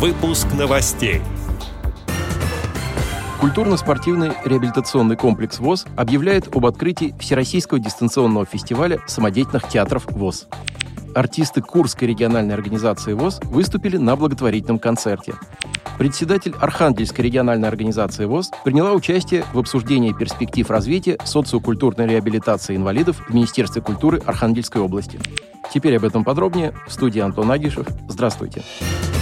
Выпуск новостей. Культурно-спортивный реабилитационный комплекс ВОЗ объявляет об открытии Всероссийского дистанционного фестиваля самодеятельных театров ВОЗ. Артисты Курской региональной организации ВОЗ выступили на благотворительном концерте. Председатель Архангельской региональной организации ВОЗ приняла участие в обсуждении перспектив развития социокультурной реабилитации инвалидов в Министерстве культуры Архангельской области. Теперь об этом подробнее в студии Антон Агишев. Здравствуйте. Здравствуйте.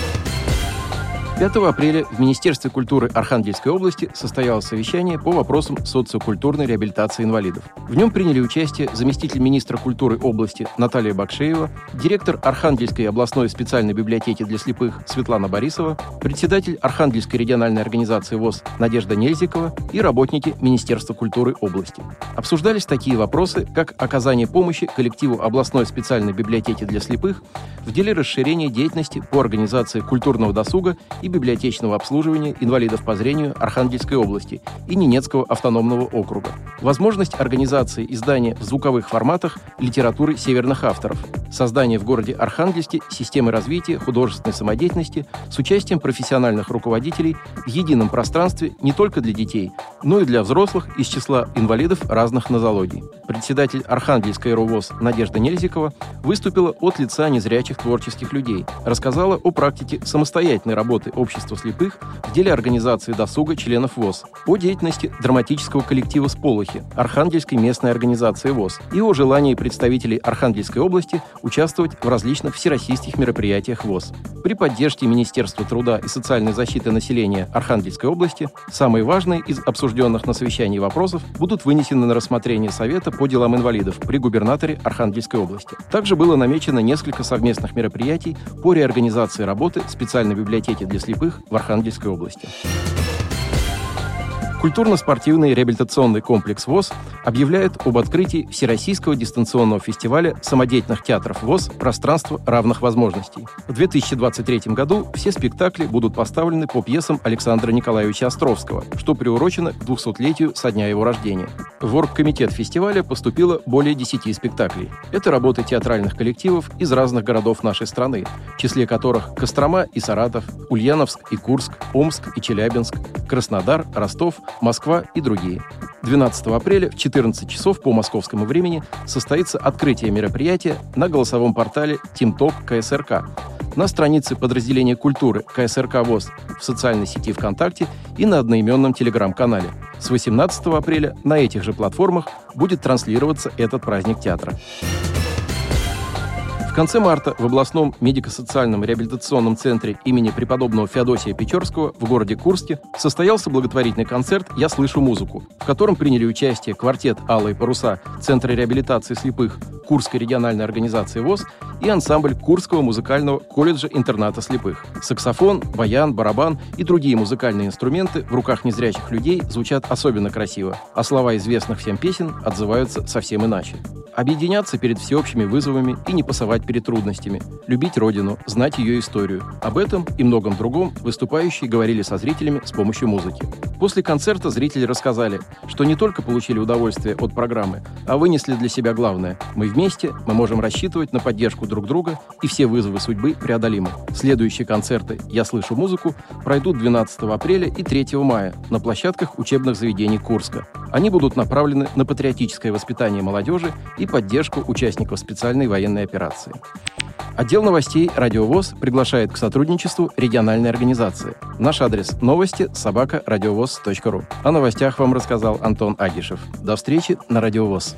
5 апреля в Министерстве культуры Архангельской области состоялось совещание по вопросам социокультурной реабилитации инвалидов. В нем приняли участие заместитель министра культуры области Наталья Бакшеева, директор Архангельской областной специальной библиотеки для слепых Светлана Борисова, председатель Архангельской региональной организации ВОЗ Надежда Нельзикова и работники Министерства культуры области. Обсуждались такие вопросы, как оказание помощи коллективу областной специальной библиотеки для слепых в деле расширения деятельности по организации культурного досуга и библиотечного обслуживания инвалидов по зрению Архангельской области и Ненецкого автономного округа. Возможность организации издания в звуковых форматах литературы северных авторов. Создание в городе Архангельске системы развития художественной самодеятельности с участием профессиональных руководителей в едином пространстве не только для детей, но и для взрослых из числа инвалидов разных нозологий. Председатель Архангельской РУВОЗ Надежда Нельзикова выступила от лица незрячих творческих людей, рассказала о практике самостоятельной работы общества слепых в деле организации досуга членов ВОЗ, о деятельности драматического коллектива «Сполохи» Архангельской местной организации ВОЗ и о желании представителей Архангельской области участвовать в различных всероссийских мероприятиях ВОЗ. При поддержке Министерства труда и социальной защиты населения Архангельской области самые важные из обсужденных на совещании вопросов будут вынесены на рассмотрение Совета по делам инвалидов при губернаторе Архангельской области. Также было намечено несколько совместных мероприятий по реорганизации работы специальной библиотеки для слепых в Архангельской области. Культурно-спортивный реабилитационный комплекс ВОЗ объявляет об открытии Всероссийского дистанционного фестиваля самодеятельных театров ВОЗ «Пространство равных возможностей». В 2023 году все спектакли будут поставлены по пьесам Александра Николаевича Островского, что приурочено к 200-летию со дня его рождения. В оргкомитет фестиваля поступило более 10 спектаклей. Это работы театральных коллективов из разных городов нашей страны, в числе которых Кострома и Саратов, Ульяновск и Курск, Омск и Челябинск, Краснодар, Ростов, Москва и другие. 12 апреля в 14 часов по московскому времени состоится открытие мероприятия на голосовом портале TeamTalk КСРК, на странице подразделения культуры КСРК ВОЗ в социальной сети ВКонтакте и на одноименном телеграм-канале. С 18 апреля на этих же платформах будет транслироваться этот праздник театра конце марта в областном медико-социальном реабилитационном центре имени преподобного Феодосия Печорского в городе Курске состоялся благотворительный концерт «Я слышу музыку», в котором приняли участие квартет «Алые паруса» Центра реабилитации слепых Курской региональной организации ВОЗ и ансамбль Курского музыкального колледжа-интерната слепых. Саксофон, баян, барабан и другие музыкальные инструменты в руках незрячих людей звучат особенно красиво, а слова известных всем песен отзываются совсем иначе объединяться перед всеобщими вызовами и не пасовать перед трудностями, любить Родину, знать ее историю. Об этом и многом другом выступающие говорили со зрителями с помощью музыки. После концерта зрители рассказали, что не только получили удовольствие от программы, а вынесли для себя главное – мы вместе, мы можем рассчитывать на поддержку друг друга, и все вызовы судьбы преодолимы. Следующие концерты «Я слышу музыку» пройдут 12 апреля и 3 мая на площадках учебных заведений Курска. Они будут направлены на патриотическое воспитание молодежи и поддержку участников специальной военной операции. Отдел новостей «Радиовоз» приглашает к сотрудничеству региональной организации. Наш адрес – новости собака радиовоз.ру. О новостях вам рассказал Антон Агишев. До встречи на «Радиовоз».